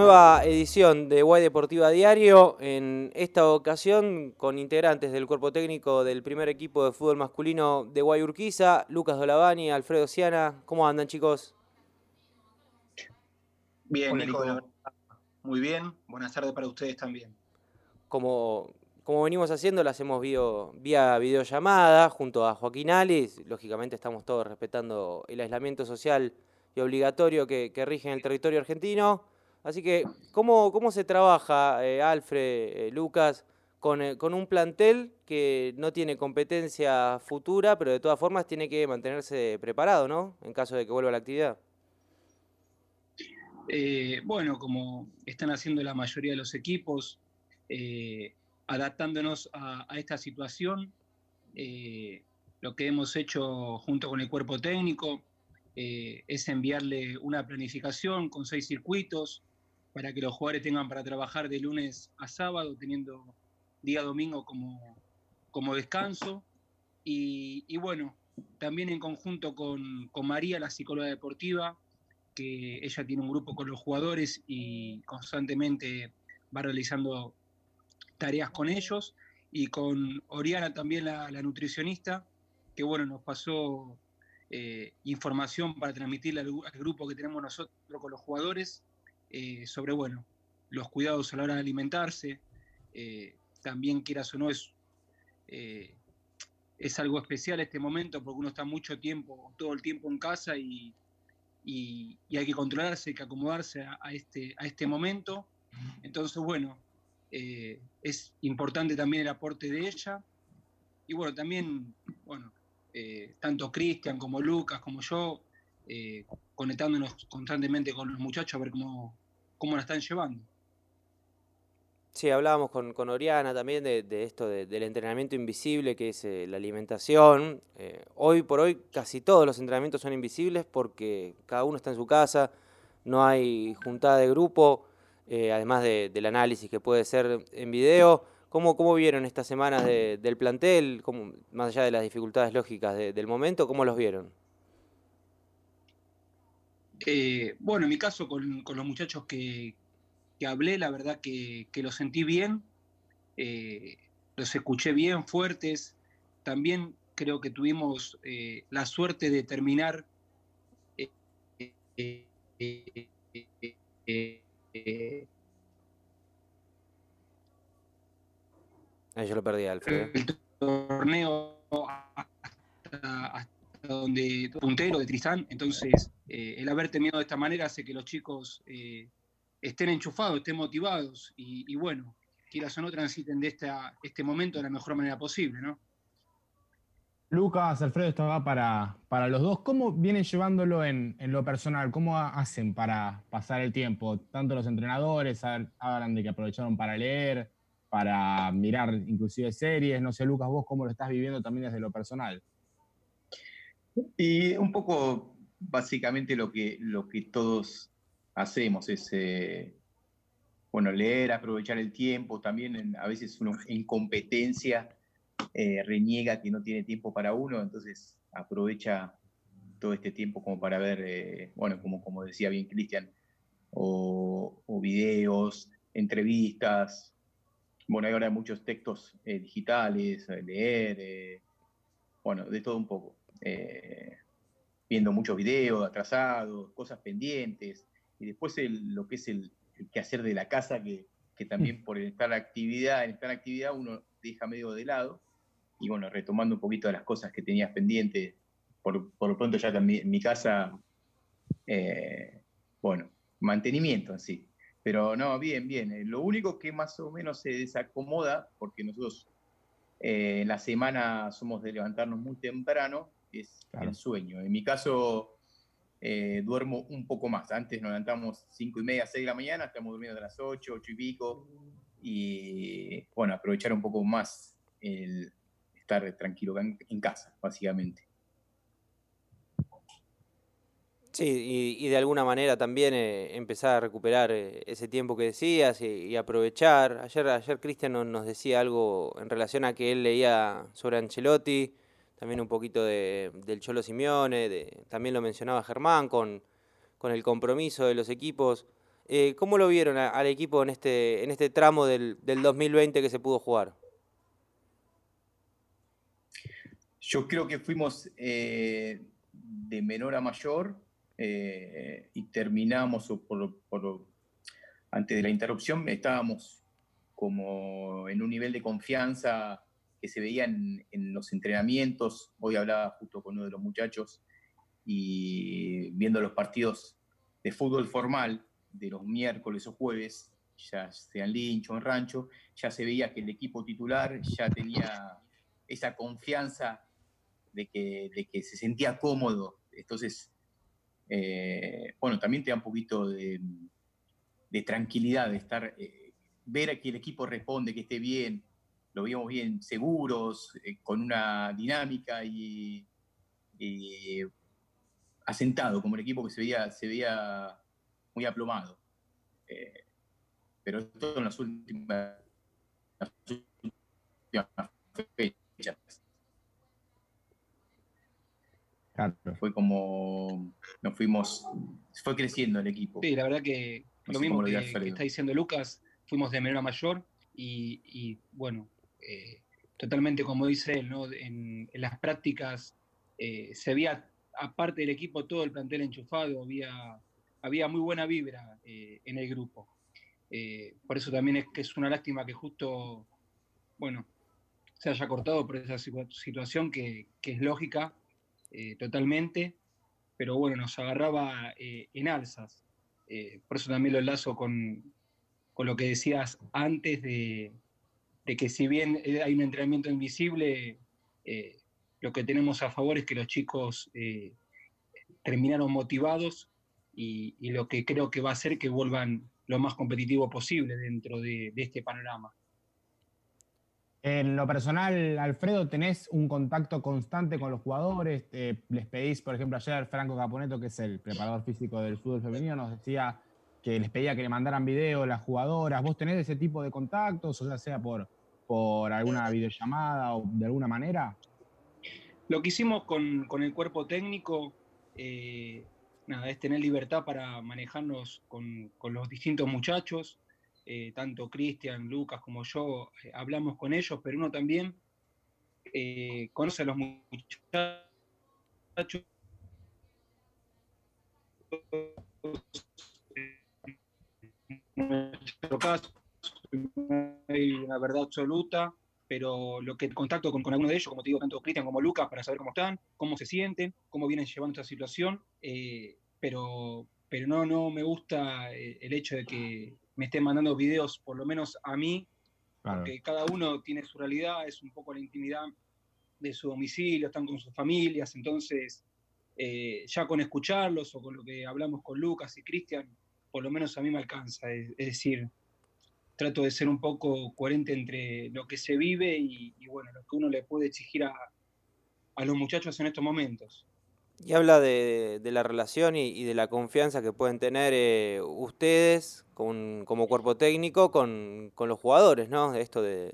Nueva edición de Guay Deportiva Diario, en esta ocasión con integrantes del cuerpo técnico del primer equipo de fútbol masculino de Guay Urquiza, Lucas Dolavani, Alfredo Siana. ¿Cómo andan chicos? Bien, Nico. Muy bien, buenas tardes para ustedes también. Como, como venimos haciendo, las hemos visto vía videollamada junto a Joaquín Alis. Lógicamente estamos todos respetando el aislamiento social y obligatorio que, que rige en el territorio argentino. Así que, ¿cómo, cómo se trabaja, eh, Alfred, eh, Lucas, con, eh, con, un plantel que no tiene competencia futura, pero de todas formas tiene que mantenerse preparado, ¿no? En caso de que vuelva la actividad. bueno, como están haciendo la mayoría de los equipos, adaptándonos a, esta situación, lo que hemos hecho junto con el cuerpo técnico es enviarle una planificación con seis circuitos, para que los jugadores tengan para trabajar de lunes a sábado, teniendo día domingo como, como descanso. Y, bueno, también en conjunto con, con, María, la psicóloga deportiva, que ella tiene un grupo con los jugadores y constantemente va realizando tareas con ellos. Y con Oriana también la, nutricionista, que bueno, nos pasó eh, información para transmitirle al, al grupo que tenemos nosotros con los jugadores eh, sobre, bueno, los cuidados a la hora de alimentarse, eh, también quieras o no es, eh, es algo especial este momento porque uno está mucho tiempo, todo el tiempo en casa y, y, hay que controlarse, hay que acomodarse a, este, a este momento. Entonces, bueno, es importante también el aporte de ella. Y bueno, también, bueno, tanto Cristian como Lucas como yo, conectándonos constantemente con los muchachos a ver cómo, cómo la están llevando. Sí, hablábamos con, Oriana también de, esto del entrenamiento invisible, que es eh, la alimentación. Eh, hoy por hoy casi todos los entrenamientos son invisibles porque cada uno está en su casa, no hay juntada de grupo, eh, además del análisis que puede ser en video. ¿Cómo, cómo vieron estas semanas del plantel, más allá de las dificultades lógicas del momento, cómo los vieron? Eh, bueno, en mi caso con, los muchachos que, hablé, la verdad que, que los sentí bien, eh, los escuché bien, fuertes. También creo que tuvimos eh, la suerte de terminar Ahí yo lo perdí, Alfredo. El torneo hasta, donde puntero de Tristán, entonces eh, el haber terminado de esta manera hace que los chicos eh, estén enchufados, estén motivados y, bueno, quieras o no transiten de esta, este momento de la mejor manera posible, ¿no? Lucas, Alfredo, esto va para, para los dos. ¿Cómo vienen llevándolo en, lo personal? ¿Cómo hacen para pasar el tiempo? Tanto los entrenadores hablan de que aprovecharon para leer, para mirar inclusive series. No sé, Lucas, vos cómo lo estás viviendo también desde lo personal. Y un poco, básicamente, lo que, lo que todos hacemos es, eh, bueno, leer, aprovechar el tiempo, también a veces uno en competencia eh, reniega que no tiene tiempo para uno, entonces aprovecha todo este tiempo como para ver, eh, bueno, como, como decía bien Cristian, o, videos, entrevistas, bueno, hay ahora muchos textos digitales, leer, bueno, de todo un poco. Eh, viendo muchos videos atrasados, cosas pendientes, y después lo que es el, quehacer de la casa, que, también mm. por estar actividad, en estar actividad uno deja medio de lado, y bueno, retomando un poquito de las cosas que tenías pendientes, por, por lo pronto ya también en mi casa, eh, bueno, mantenimiento en sí. Pero no, bien, bien. Eh, lo único que más o menos se desacomoda, porque nosotros en la semana somos de levantarnos muy temprano, es el sueño. En mi caso, eh, duermo un poco más. Antes nos levantamos 5 y media, 6 de la mañana, estamos durmiendo a las 8, 8 y pico. Y bueno, aprovechar un poco más el estar tranquilo en, casa, básicamente. Sí, y, de alguna manera también eh, empezar a recuperar eh, ese tiempo que decías y, aprovechar. Ayer, ayer Cristian nos decía algo en relación a que él leía sobre Ancelotti, también un poquito de, del Cholo Simeone, también lo mencionaba Germán, con, con el compromiso de los equipos. Eh, ¿Cómo lo vieron al equipo en este, en este tramo del, 2020 que se pudo jugar? Yo creo que fuimos eh, de menor a mayor eh, y terminamos, por, antes de la interrupción, estábamos como en un nivel de confianza que se veía en, los entrenamientos. Hoy hablaba justo con uno de los muchachos y viendo los partidos de fútbol formal de los miércoles o jueves, ya sea en Lincho en Rancho, ya se veía que el equipo titular ya tenía esa confianza de que, de que se sentía cómodo. Entonces, eh, bueno, también te da un poquito de, tranquilidad, de estar, eh, ver que el equipo responde, que esté bien, lo vimos bien seguros, eh, con una dinámica y, asentado, como el equipo que se veía, se veía muy aplomado. pero esto en las últimas, las últimas fechas. Fue como nos fuimos, fue creciendo el equipo. Sí, la verdad que lo mismo que, está diciendo Lucas, fuimos de menor a mayor y, bueno, eh, totalmente como dice él, en, las prácticas eh, se veía, aparte del equipo, todo el plantel enchufado, había, había muy buena vibra eh, en el grupo. por eso también es que es una lástima que justo, bueno, se haya cortado por esa situación que, es lógica totalmente, pero bueno, nos agarraba en alzas. Por eso también lo enlazo con, con lo que decías antes de, que si bien hay un entrenamiento invisible, lo que tenemos a favor es que los chicos terminaron motivados y, lo que creo que va a hacer que vuelvan lo más competitivo posible dentro de este panorama. En lo personal, Alfredo, ¿tenés un contacto constante con los jugadores? les pedís, por ejemplo, ayer Franco Caponeto, que es el preparador físico del fútbol femenino, nos decía que les pedía que le mandaran video las jugadoras. ¿Vos tenés ese tipo de contactos, o ya sea por, por alguna videollamada o de alguna manera? Lo que hicimos con, el cuerpo técnico eh, nada, es tener libertad para manejarnos con, con los distintos muchachos. Eh, tanto Cristian, Lucas como yo eh, hablamos con ellos, pero uno también conoce a los muchachos. Nuestro caso, hay una verdad absoluta, pero lo que contacto con, con alguno de ellos, como te digo, tanto Cristian como Lucas, para saber cómo están, cómo se sienten, cómo vienen llevando esta situación, pero, pero no, no me gusta el hecho de que me estén mandando videos, por lo menos a mí, porque cada uno tiene su realidad, es un poco la intimidad de su domicilio, están con sus familias, entonces eh, ya con escucharlos o con lo que hablamos con Lucas y Cristian, por lo menos a mí me alcanza. Es, decir, trato de ser un poco coherente entre lo que se vive y, bueno, lo que uno le puede exigir a, a los muchachos en estos momentos. Y habla de, la relación y, de la confianza que pueden tener eh, ustedes como cuerpo técnico con, los jugadores, ¿no? De esto de,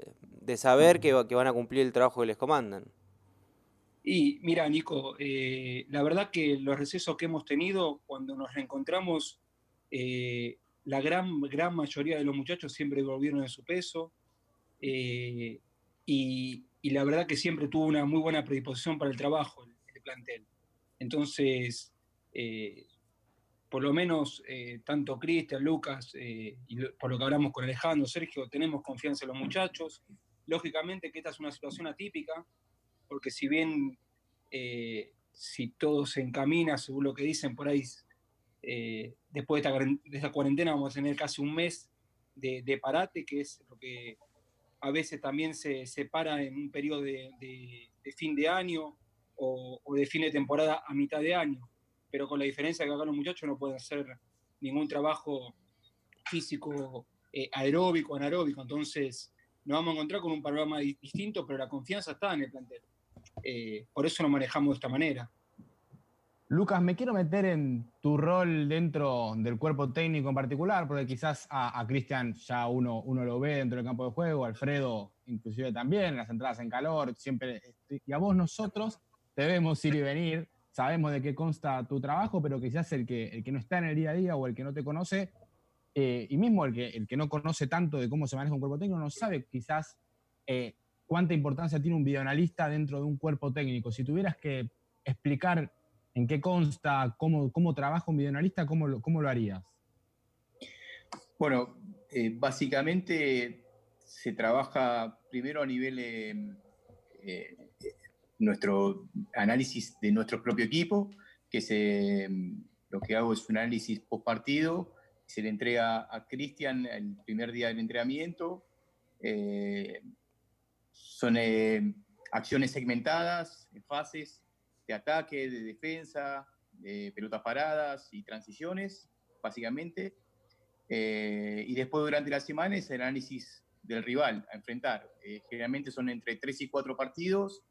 saber que, van a cumplir el trabajo que les comandan. Y mira, Nico, eh, la verdad que los recesos que hemos tenido, cuando nos reencontramos, eh, la gran, gran mayoría de los muchachos siempre volvieron en su peso. y, la verdad que siempre tuvo una muy buena predisposición para el trabajo, el plantel. Entonces, eh, por lo menos eh, tanto Cristian, Lucas, eh, y por lo que hablamos con Alejandro, Sergio, tenemos confianza en los muchachos. Lógicamente que esta es una situación atípica, porque si bien si todo se encamina, según lo que dicen por ahí, después de esta, cuarentena vamos a tener casi un mes de, parate, que es lo que a veces también se separa en un periodo de fin de año o, de fin de temporada a mitad de año, pero con la diferencia que acá los muchachos no pueden hacer ningún trabajo físico eh, aeróbico, anaeróbico, entonces nos vamos a encontrar con un panorama distinto, pero la confianza está en el plantel. Eh, por eso lo manejamos de esta manera. Lucas, me quiero meter en tu rol dentro del cuerpo técnico en particular, porque quizás a, Cristian ya uno, uno lo ve dentro del campo de juego, Alfredo inclusive también, las entradas en calor, siempre, y a vos nosotros debemos ir y venir, sabemos de qué consta tu trabajo, pero quizás el que, el que no está en el día a día o el que no te conoce, eh, y mismo el que, el que no conoce tanto de cómo se maneja un cuerpo técnico no sabe quizás eh, cuánta importancia tiene un videoanalista dentro de un cuerpo técnico. Si tuvieras que explicar en qué consta, cómo, cómo un videoanalista, ¿cómo lo, cómo lo harías? Bueno, eh, básicamente se trabaja primero a nivel eh, nuestro análisis de nuestro propio equipo, que se, lo que hago es un análisis post partido, se le entrega a Cristian el primer día del entrenamiento. Eh, son acciones segmentadas en fases de ataque, de defensa, de pelotas paradas y transiciones, básicamente. Eh, y después durante la semana es el análisis del rival a enfrentar. Eh, generalmente son entre tres y cuatro partidos,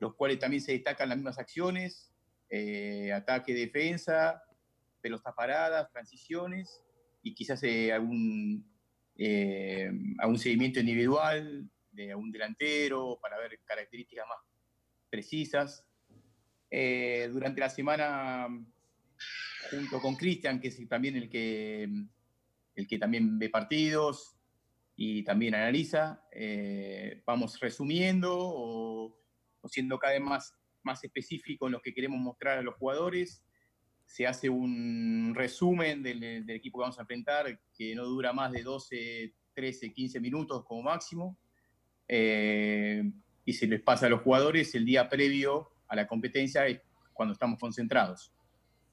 los cuales también se destacan las mismas acciones, eh, ataque, defensa, pelotas paradas, transiciones y quizás algún, algún seguimiento individual de algún delantero para ver características más precisas. Durante la semana, junto con Cristian, que es también el que el que también ve partidos y también analiza. Eh, vamos resumiendo o, siendo cada vez más, más específico en lo que queremos mostrar a los jugadores. Se hace un resumen del, equipo que vamos a enfrentar que no dura más de 12, 13, 15 minutos como máximo. Eh, y se les pasa a los jugadores el día previo a la competencia cuando estamos concentrados.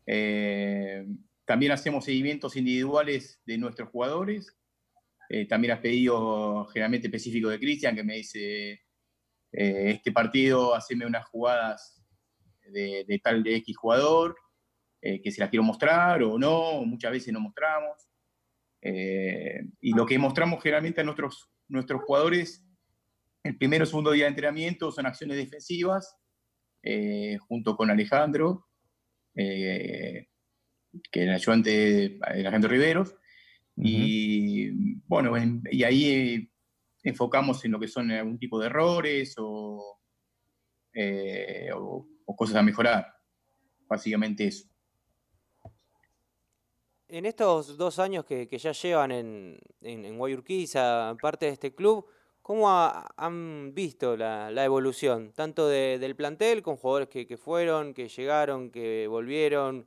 Eh, también hacemos seguimientos individuales de nuestros jugadores. Eh, también has pedido generalmente específico de Cristian, que me dice, eh, este partido, haceme unas jugadas de, tal de X jugador, eh, que se las quiero mostrar o no, muchas veces no mostramos. y lo que mostramos generalmente a nuestros, nuestros jugadores, el primero o segundo día de entrenamiento son acciones defensivas, junto con Alejandro que era ayudante de Alejandro Riveros. Y bueno, y ahí enfocamos en lo que son algún tipo de errores eh, o, o, cosas a mejorar. Básicamente eso. En estos dos años que, ya llevan en, en, Guayurquiza, parte de este club, ¿cómo han visto la, evolución? Tanto del plantel, con jugadores que, fueron, que llegaron, que volvieron,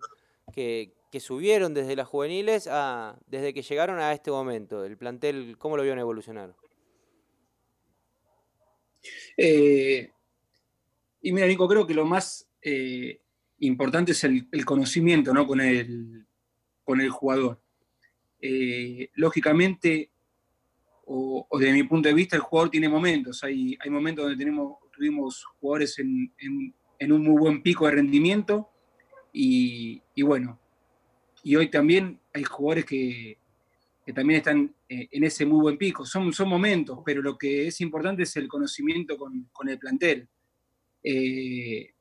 que, subieron desde las juveniles a, desde que llegaron a este momento? ¿El plantel cómo lo vieron evolucionar? Eh, y mira, Nico, creo que lo más eh, importante es el, conocimiento ¿no? con, el, con el jugador. Eh, lógicamente, o, desde mi punto de vista, el jugador tiene momentos. Hay, hay momentos donde tenemos, tuvimos jugadores en, en un muy buen pico de rendimiento y, bueno, y hoy también hay jugadores que, también están eh, en ese muy buen pico. Son, son momentos, pero lo que es importante es el conocimiento con, el plantel. Eh,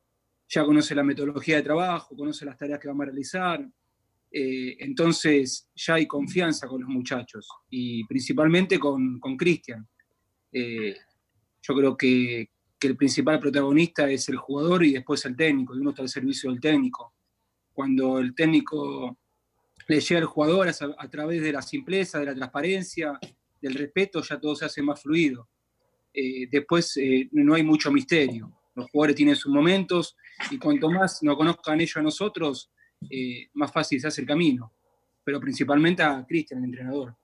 ya conoce la metodología de trabajo, conoce las tareas que vamos a realizar. Eh, entonces ya hay confianza con los muchachos y principalmente con Cristian. yo creo que, que, el principal protagonista es el jugador y después el técnico, y uno está al servicio del técnico cuando el técnico le llega al jugador a, través de la simpleza, de la transparencia, del respeto, ya todo se hace más fluido. Eh, después eh, no hay mucho misterio. Los jugadores tienen sus momentos y cuanto más nos conozcan ellos a nosotros, eh, más fácil se hace el camino. Pero principalmente a Cristian, el entrenador.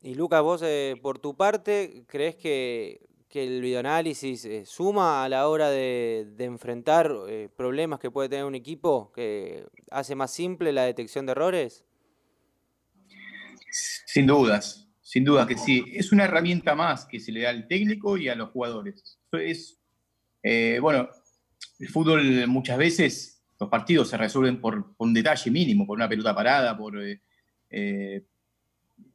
Y Lucas, vos por tu parte, ¿crees que que el videoanálisis eh, suma a la hora de, enfrentar eh, problemas que puede tener un equipo, que hace más simple la detección de errores? Sin dudas, sin duda que sí. Es una herramienta más que se le da al técnico y a los jugadores. Es, eh, bueno, el fútbol muchas veces, los partidos se resuelven por, un detalle mínimo, por una pelota parada, por,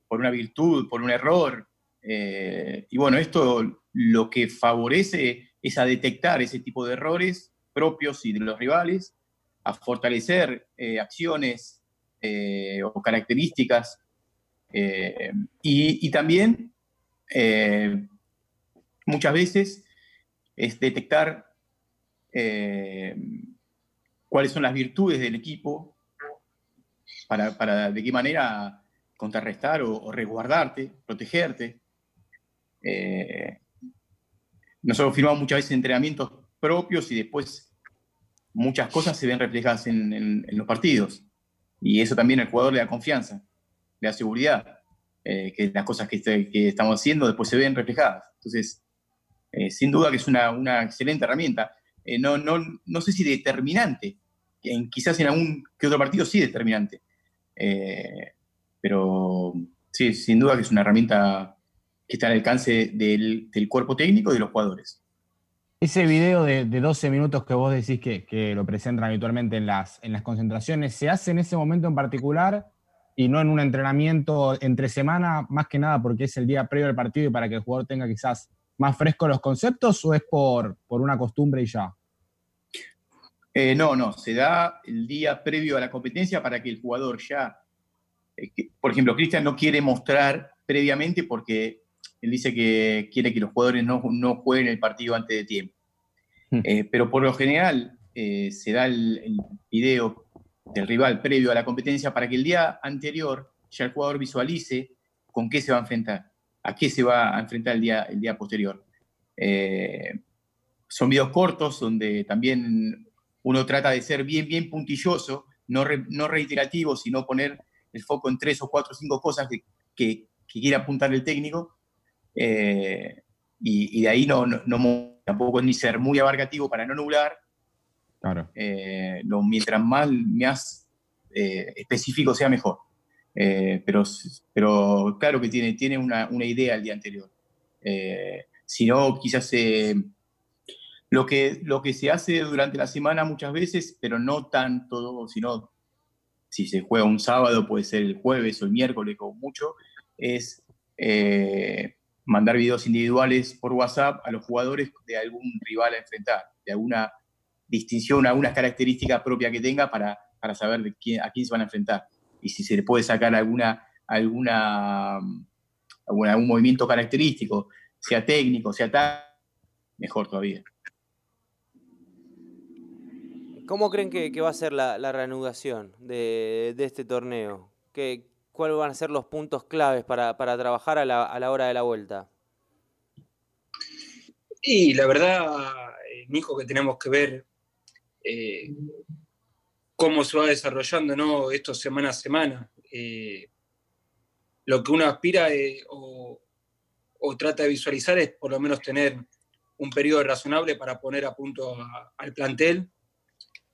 por una virtud, por un error. y bueno, esto lo que favorece es a detectar ese tipo de errores propios y de los rivales, a fortalecer eh, acciones eh, o características eh, y, también muchas veces es detectar cuáles son las virtudes del equipo para, de qué manera contrarrestar o, resguardarte, protegerte. Eh, nosotros firmamos muchas veces entrenamientos propios y después muchas cosas se ven reflejadas en, los partidos. Y eso también al jugador le da confianza, le da seguridad, eh, que las cosas que, que, estamos haciendo después se ven reflejadas. Entonces, eh, sin duda que es una, una excelente herramienta. No, no, no sé si determinante, quizás en algún que otro partido sí determinante. Eh, pero sí, sin duda que es una herramienta que está al alcance del, cuerpo técnico y de los jugadores. Ese video de, 12 minutos que vos decís que, lo presentan habitualmente en las, en las concentraciones, ¿se hace en ese momento en particular y no en un entrenamiento entre semana, más que nada porque es el día previo al partido y para que el jugador tenga quizás más fresco los conceptos o es por, por una costumbre y ya? Eh, no, no, se da el día previo a la competencia para que el jugador ya, eh, por ejemplo, Cristian no quiere mostrar previamente porque él dice que quiere que los jugadores no, jueguen el partido antes de tiempo. Hmm. Eh, pero por lo general se da el, el, video del rival previo a la competencia para que el día anterior ya el jugador visualice con qué se va a enfrentar, a qué se va a enfrentar el día, el día posterior. son videos cortos donde también uno trata de ser bien, bien puntilloso, no, no reiterativo, sino poner el foco en tres o cuatro o cinco cosas que, que, quiera apuntar el técnico. Eh, y, de ahí no, no, tampoco es ni ser muy abarcativo para no nublar. Claro. Eh, lo, mientras más, más eh, específico sea, mejor. Pero, pero claro que tiene, tiene una, idea el día anterior. si no, quizás se lo que, lo que se hace durante la semana muchas veces, pero no tanto, sino si se juega un sábado, puede ser el jueves o el miércoles como mucho, es eh, mandar videos individuales por WhatsApp a los jugadores de algún rival a enfrentar, de alguna distinción, alguna característica propia que tenga para, para saber a quién se van a enfrentar. Y si se le puede sacar alguna, alguna, algún movimiento característico, sea técnico, sea tal, mejor todavía. ¿Cómo creen que, va a ser la, reanudación de, este torneo? ¿Qué, ¿Cuáles van a ser los puntos claves para, trabajar a la, hora de la vuelta? Y la verdad, Nico, que tenemos que ver eh, cómo se va desarrollando ¿no? esto semana a semana. Eh, lo que uno aspira eh, o, trata de visualizar es por lo menos tener un periodo razonable para poner a punto al plantel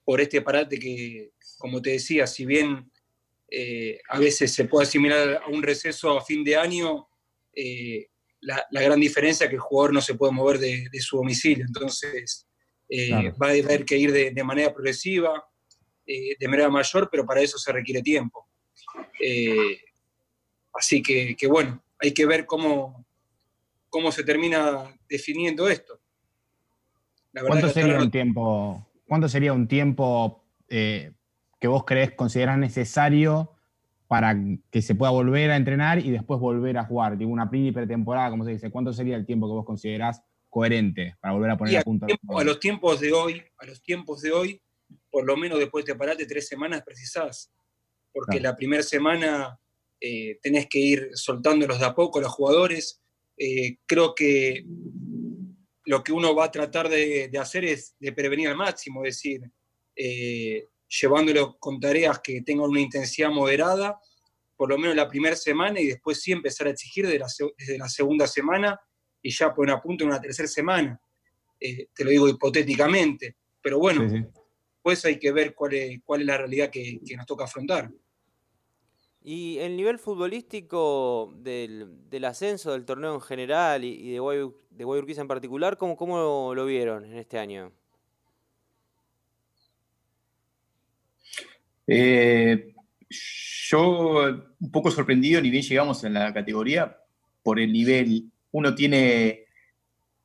por este parate que, como te decía, si bien eh, a veces se puede asimilar a un receso a fin de año, la, gran diferencia es que el jugador no se puede mover de, su domicilio, entonces va a haber que ir de, manera progresiva, de manera mayor, pero para eso se requiere tiempo. así que, bueno, hay que ver cómo, cómo se termina definiendo esto. ¿Cuánto sería un tiempo ¿cuánto sería un tiempo eh, que vos crees, considerás necesario para que se pueda volver a entrenar y después volver a jugar? Digo, una pre pretemporada, como se dice. ¿Cuánto sería el tiempo que vos considerás coherente para volver a poner a, punto? a los tiempos de hoy, a los tiempos de hoy, por lo menos después de parate tres semanas precisás. Porque la primera semana eh, tenés que ir soltándolos de a poco los jugadores. Eh, creo que lo que uno va a tratar de, hacer es de prevenir al máximo, es decir, eh, llevándolo con tareas que tengan una intensidad moderada, por lo menos la primera semana, y después sí empezar a exigir desde la segunda semana y ya poner a punto en una tercera semana. Eh, te lo digo hipotéticamente, pero bueno, pues hay que ver cuál es, cuál es la realidad que nos toca afrontar. Y el nivel futbolístico del, ascenso del torneo en general y, de, Guay, de Guayurquiza en particular, ¿cómo, ¿cómo lo vieron en este año? Eh, yo un poco sorprendido, ni bien llegamos en la categoría, por el nivel. Uno tiene,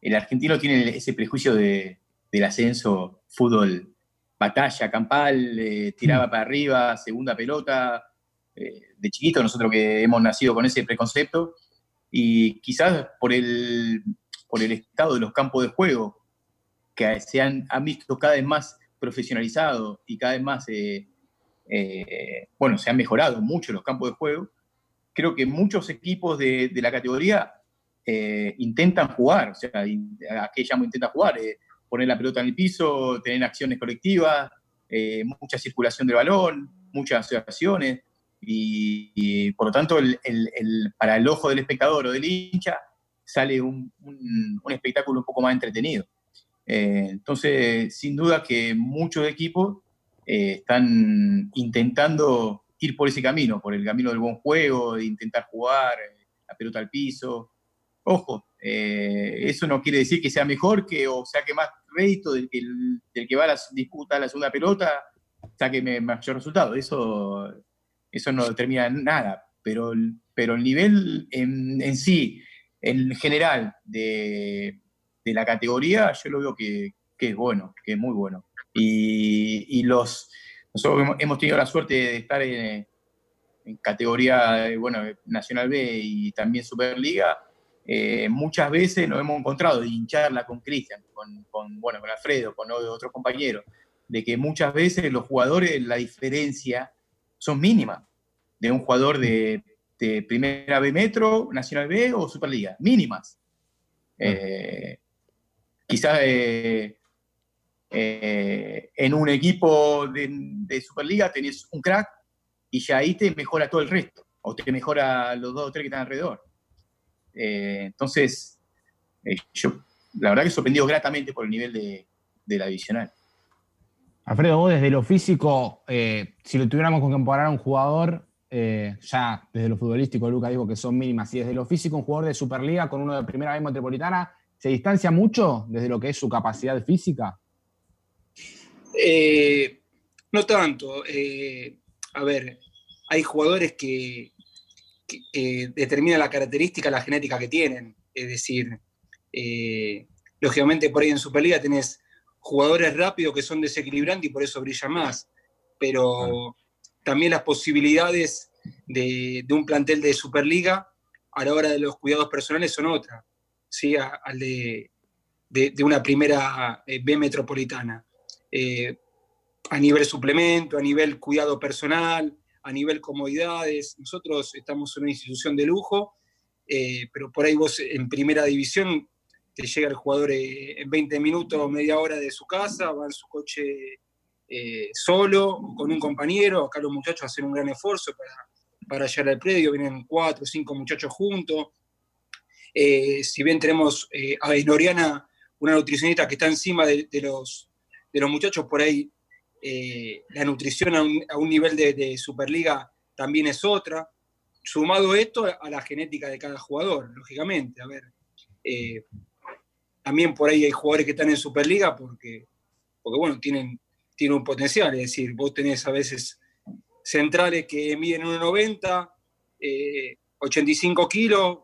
el argentino tiene ese prejuicio de, del ascenso, fútbol, batalla campal, eh, tiraba mm. para arriba, segunda pelota, eh, de chiquito, nosotros que hemos nacido con ese preconcepto, y quizás por el, por el estado de los campos de juego, que se han, visto cada vez más profesionalizados y cada vez más eh, bueno, se han mejorado mucho los campos de juego. Creo que muchos equipos de, la categoría intentan jugar, o sea, ¿a qué llamo intenta jugar? Eh, poner la pelota en el piso, tener acciones colectivas, mucha circulación del balón, muchas asociaciones, y, por lo tanto, para el ojo del espectador o del hincha, sale un, espectáculo un poco más entretenido. entonces, sin duda que muchos equipos eh, están intentando ir por ese camino, por el camino del buen juego, de intentar jugar eh, la pelota al piso. Ojo, eh, eso no quiere decir que sea mejor que o saque más rédito del que, del que va a la disputa la segunda pelota, saque mayor resultado. Eso, eso no determina nada, pero, pero el nivel en, sí, en general, de, la categoría, yo lo veo que, que es bueno, que es muy bueno. Y, los, nosotros hemos tenido la suerte de estar en, categoría bueno, Nacional B y también Superliga. Eh, muchas veces nos hemos encontrado de hincharla con Cristian, con, bueno, con Alfredo, con otros compañeros, de que muchas veces los jugadores, la diferencia son mínimas de un jugador de, Primera B Metro, Nacional B o Superliga, mínimas. Eh, quizás eh, eh, en un equipo de, Superliga tenés un crack y ya ahí te mejora todo el resto, o te mejora los dos o tres que están alrededor. Eh, entonces, eh, yo la verdad que sorprendido gratamente por el nivel de, la divisional. Alfredo, vos desde lo físico, si lo tuviéramos que comparar a un jugador, ya desde lo futbolístico, Luca dijo que son mínimas, y desde lo físico, un jugador de Superliga con uno de primera vez metropolitana, ¿se distancia mucho desde lo que es su capacidad física? Eh, no tanto. Eh, a ver, hay jugadores que, determinan la característica, la genética que tienen. Es decir, eh, lógicamente por ahí en Superliga tenés jugadores rápidos que son desequilibrantes y por eso brillan más. Pero también las posibilidades de, un plantel de Superliga a la hora de los cuidados personales son otras, ¿sí? al de, de, una primera B metropolitana. Eh, a nivel suplemento, a nivel cuidado personal, a nivel comodidades. Nosotros estamos en una institución de lujo, eh, pero por ahí vos en primera división te llega el jugador eh, en 20 minutos o media hora de su casa, va en su coche solo o con un compañero. Acá los muchachos hacen un gran esfuerzo para, para llegar al predio, vienen cuatro o cinco muchachos juntos. si bien tenemos a Enoriana, una nutricionista que está encima de los de los muchachos por ahí, eh, la nutrición a un, nivel de, Superliga también es otra. Sumado esto a la genética de cada jugador, lógicamente. A ver, eh, también por ahí hay jugadores que están en Superliga porque, porque bueno, tienen, tienen un potencial. Es decir, vos tenés a veces centrales que miden 1,90, 85 eh, kilos,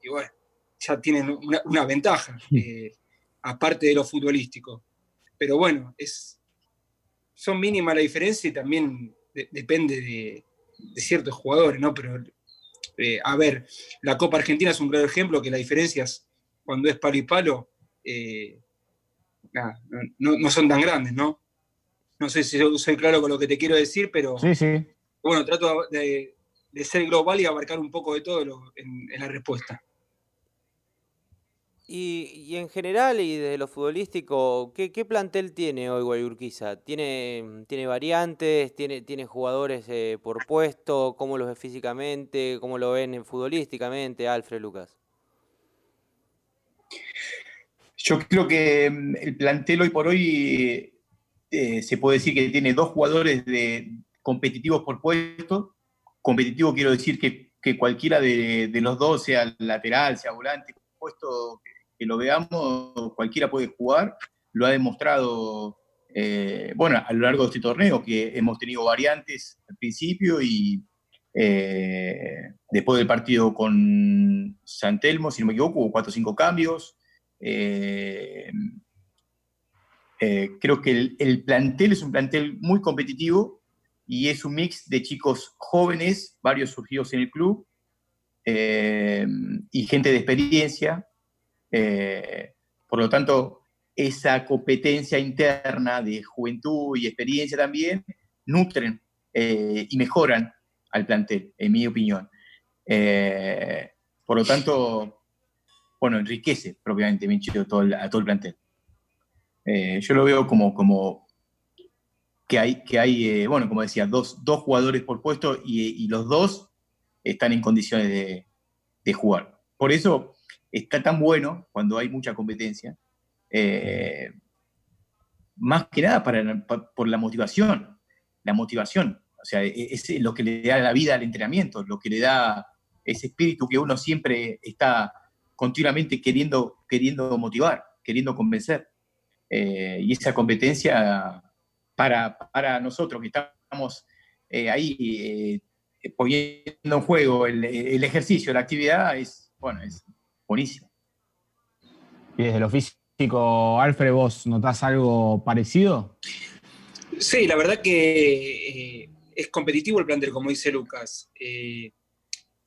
y, bueno, ya tienen una, ventaja, aparte de lo futbolístico pero bueno, es, son mínimas la diferencia y también depende de, ciertos jugadores, ¿no? Pero, eh, a ver, la Copa Argentina es un claro ejemplo que las diferencias cuando es palo y palo eh, no, son tan grandes, ¿no? No sé si soy claro con lo que te quiero decir, pero sí, sí. bueno, trato de, ser global y abarcar un poco de todo en la respuesta. Y, en general y de lo futbolístico, ¿qué, plantel tiene hoy Guayurquiza? ¿Tiene, ¿Tiene variantes? ¿Tiene, tiene jugadores eh, por puesto? ¿Cómo los ve físicamente? ¿Cómo lo ven futbolísticamente, Alfred Lucas? Yo creo que mm, el plantel hoy por hoy eh, se puede decir que tiene dos jugadores de, competitivos por puesto. Competitivo quiero decir que, cualquiera de, de, los dos, sea lateral, sea volante, puesto que lo veamos, cualquiera puede jugar, lo ha demostrado, eh, bueno, a lo largo de este torneo, que hemos tenido variantes al principio y eh, después del partido con San Telmo, si no me equivoco, hubo cuatro o cinco cambios. Eh, creo que el, el, plantel es un plantel muy competitivo y es un mix de chicos jóvenes, varios surgidos en el club, y gente de experiencia, eh, por lo tanto, esa competencia interna de juventud y experiencia también nutren eh, y mejoran al plantel, en mi opinión. Eh, por lo tanto, bueno, enriquece propiamente todo a todo el plantel. Yo lo veo como, como que hay, que hay bueno, como decía, dos, dos jugadores por puesto y, los dos están en condiciones de, de, jugar. Por eso está tan bueno cuando hay mucha competencia, más que nada por la motivación, la motivación. O sea, e, es lo que le da la vida al entrenamiento, lo que le da ese espíritu que uno siempre está continuamente queriendo, queriendo motivar, queriendo convencer. Eh, y esa competencia para, para nosotros que estamos eh, ahí eh, poniendo en juego el, el, ejercicio, la actividad, es, bueno, es buenísimo. Y desde lo físico, Alfred, ¿vos notás algo parecido? Sí, la verdad que es competitivo el plantel, como dice Lucas. Eh,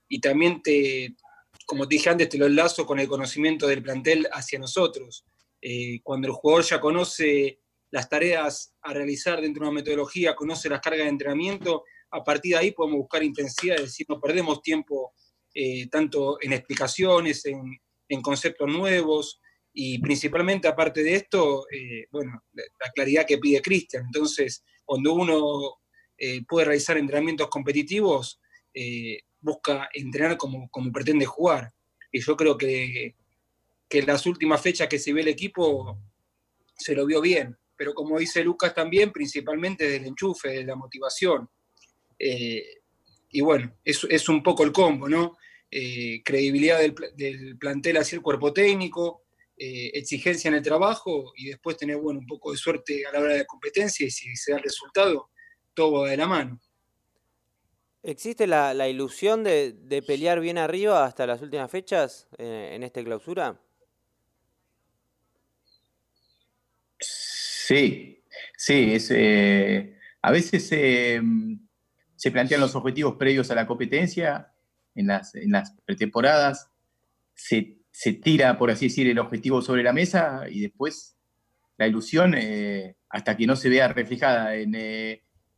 y también te, como te dije antes, te lo enlazo con el conocimiento del plantel hacia nosotros. Eh, cuando el jugador ya conoce las tareas a realizar dentro de una metodología, conoce las cargas de entrenamiento, a partir de ahí podemos buscar intensidad, es decir, no perdemos tiempo eh, tanto en explicaciones, en, conceptos nuevos y principalmente aparte de esto, bueno, la claridad que pide Cristian. Entonces, cuando uno eh, puede realizar entrenamientos competitivos, eh, busca entrenar como, como, pretende jugar. Y yo creo que, que las últimas fechas que se ve el equipo se lo vio bien. Pero como dice Lucas también, principalmente del enchufe, de la motivación. Eh, y bueno, es, un poco el combo, ¿no? Credibilidad del, del, plantel hacia el cuerpo técnico, exigencia en el trabajo y después tener bueno, un poco de suerte a la hora de la competencia y si se da el resultado, todo de la mano. ¿Existe la, ilusión de, pelear bien arriba hasta las últimas fechas eh, en esta clausura? Sí, sí, es, eh, a veces eh, se plantean los objetivos previos a la competencia en las, en las pretemporadas, se, se, tira, por así decir, el objetivo sobre la mesa y después la ilusión, hasta que no se vea reflejada en,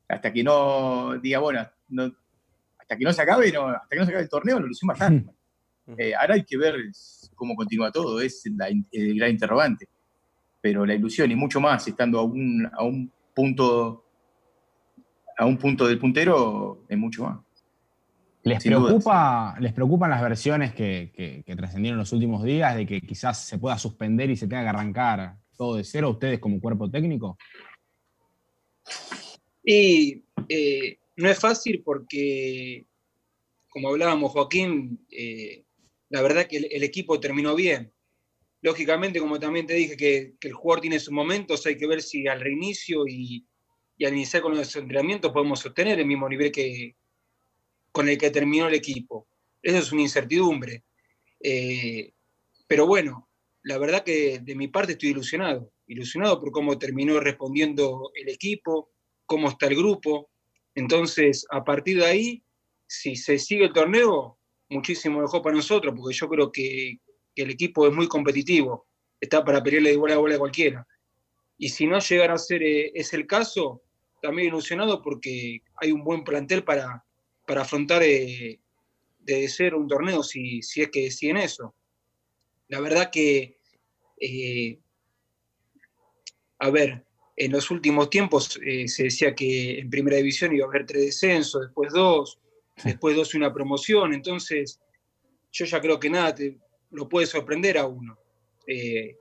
hasta que no diga, bueno, hasta que no se acabe, hasta que no se acabe el torneo, lo hicimos bastante. Eh, ahora hay que ver cómo continúa todo, es el gran interrogante. Pero la ilusión y mucho más, estando a un, a un punto a un punto del puntero, es mucho más. ¿Les, preocupa, ¿Les preocupan las versiones que, que, que trascendieron los últimos días de que quizás se pueda suspender y se tenga que arrancar todo de cero ustedes como cuerpo técnico? Y eh, no es fácil porque, como hablábamos Joaquín, eh, la verdad que el, equipo terminó bien. Lógicamente, como también te dije, que, el jugador tiene sus momentos, hay que ver si al reinicio y, al iniciar con los entrenamientos podemos sostener el mismo nivel que con el que terminó el equipo. Eso es una incertidumbre. Eh, pero bueno, la verdad que de mi parte estoy ilusionado, ilusionado por cómo terminó respondiendo el equipo, cómo está el grupo. Entonces, a partir de ahí, si se sigue el torneo, muchísimo mejor para nosotros, porque yo creo que, el equipo es muy competitivo, está para pelearle de a bola a cualquiera. Y si no llegara a ser eh, ese el caso, también ilusionado porque hay un buen plantel para, para afrontar eh, de ser un torneo si, si es que deciden eso. La verdad que, eh, a ver, en los últimos tiempos eh, se decía que en primera división iba a haber tres descensos, después dos, después dos y una promoción. Entonces, yo ya creo que nada te, lo puede sorprender a uno. Eh,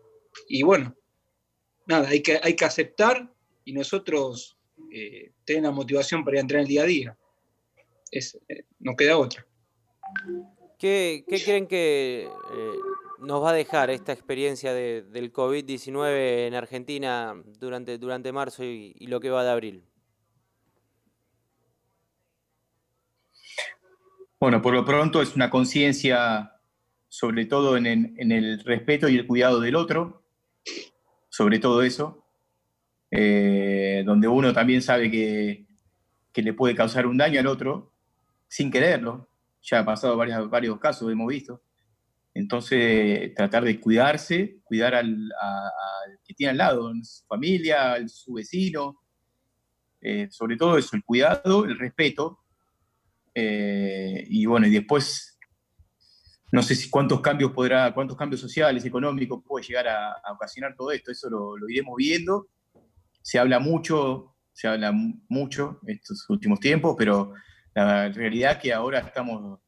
y bueno, nada, hay que, hay que aceptar y nosotros eh, tener la motivación para entrenar el día a día. Es, no queda otra. ¿Qué, qué creen que nos va a dejar esta experiencia de, del COVID-19 en Argentina durante, durante marzo y, lo que va de abril? Bueno, por lo pronto es una conciencia sobre todo en, el respeto y el cuidado del otro, sobre todo eso, eh, donde uno también sabe que, le puede causar un daño al otro sin quererlo. Ya ha pasado varios, varios casos, hemos visto. Entonces, tratar de cuidarse, cuidar al, que tiene al lado, su familia, su vecino, eh, sobre todo eso, el cuidado, el respeto, eh, y bueno, y después no sé si cuántos cambios podrá, cuántos cambios sociales, económicos puede llegar a, ocasionar todo esto, eso lo, iremos viendo. Se habla mucho, se habla mucho estos últimos tiempos, pero la realidad es que ahora estamos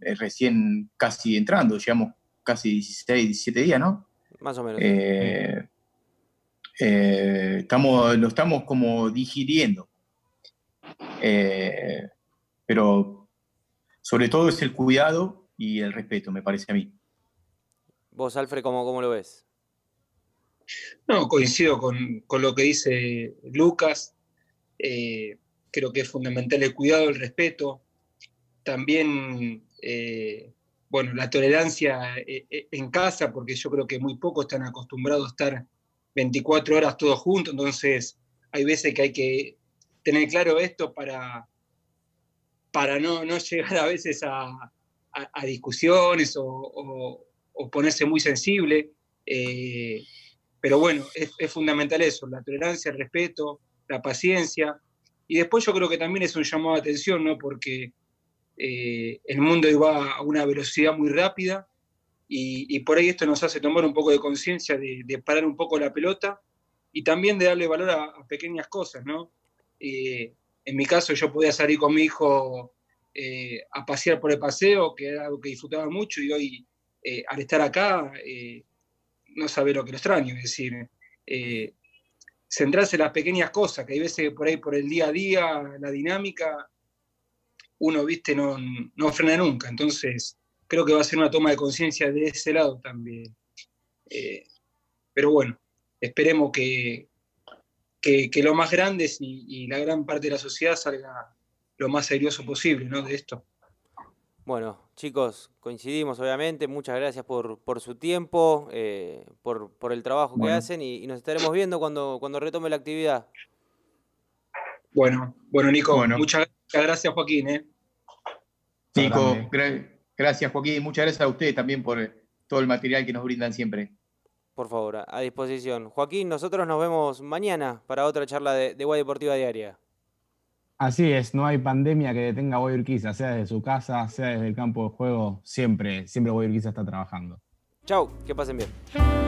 eh, recién casi entrando, llevamos casi 16, 17 días, ¿no? Más o menos. Eh, eh, estamos, lo estamos como digiriendo. pero sobre todo es el cuidado y el respeto, me parece a mí. Vos, Alfred, ¿cómo, cómo lo ves? No, coincido con, lo que dice Lucas. Creo que es fundamental el cuidado, el respeto. También eh, bueno, la tolerancia eh, eh, en casa, porque yo creo que muy pocos están acostumbrados a estar 24 horas todos juntos, entonces hay veces que hay que tener claro esto para, para no, no llegar a veces a, discusiones o, ponerse muy sensible. pero bueno, es, es, fundamental eso, la tolerancia, el respeto, la paciencia. Y después yo creo que también es un llamado de atención, ¿no? Porque eh, el mundo va a una velocidad muy rápida y, por ahí esto nos hace tomar un poco de conciencia de, parar un poco la pelota y también de darle valor a, pequeñas cosas, ¿no? Eh, en mi caso yo podía salir con mi hijo eh, a pasear por el paseo, que era algo que disfrutaba mucho y hoy al estar acá no sabe lo que lo extraño, es decir, centrarse en las pequeñas cosas, que hay veces por ahí por el día a día, la dinámica, uno, viste, no, no frena nunca. Entonces, creo que va a ser una toma de conciencia de ese lado también. Eh, pero bueno, esperemos que, que, lo más grande y, la gran parte de la sociedad salga lo más serioso posible ¿no? de esto. Bueno, chicos, coincidimos obviamente. Muchas gracias por, su tiempo, eh, por, el trabajo que hacen y, nos estaremos viendo cuando, cuando retome la actividad. Bueno, bueno, Nico, muchas gracias, Joaquín. ¿eh? Nico, gracias, Joaquín. Muchas gracias a ustedes también por todo el material que nos brindan siempre. Por favor, a disposición. Joaquín, nosotros nos vemos mañana para otra charla de, de Guay Deportiva Diaria. Así es, no hay pandemia que detenga a Guay Urquiza, sea desde su casa, sea desde el campo de juego, siempre, siempre está trabajando. Chau, que pasen bien.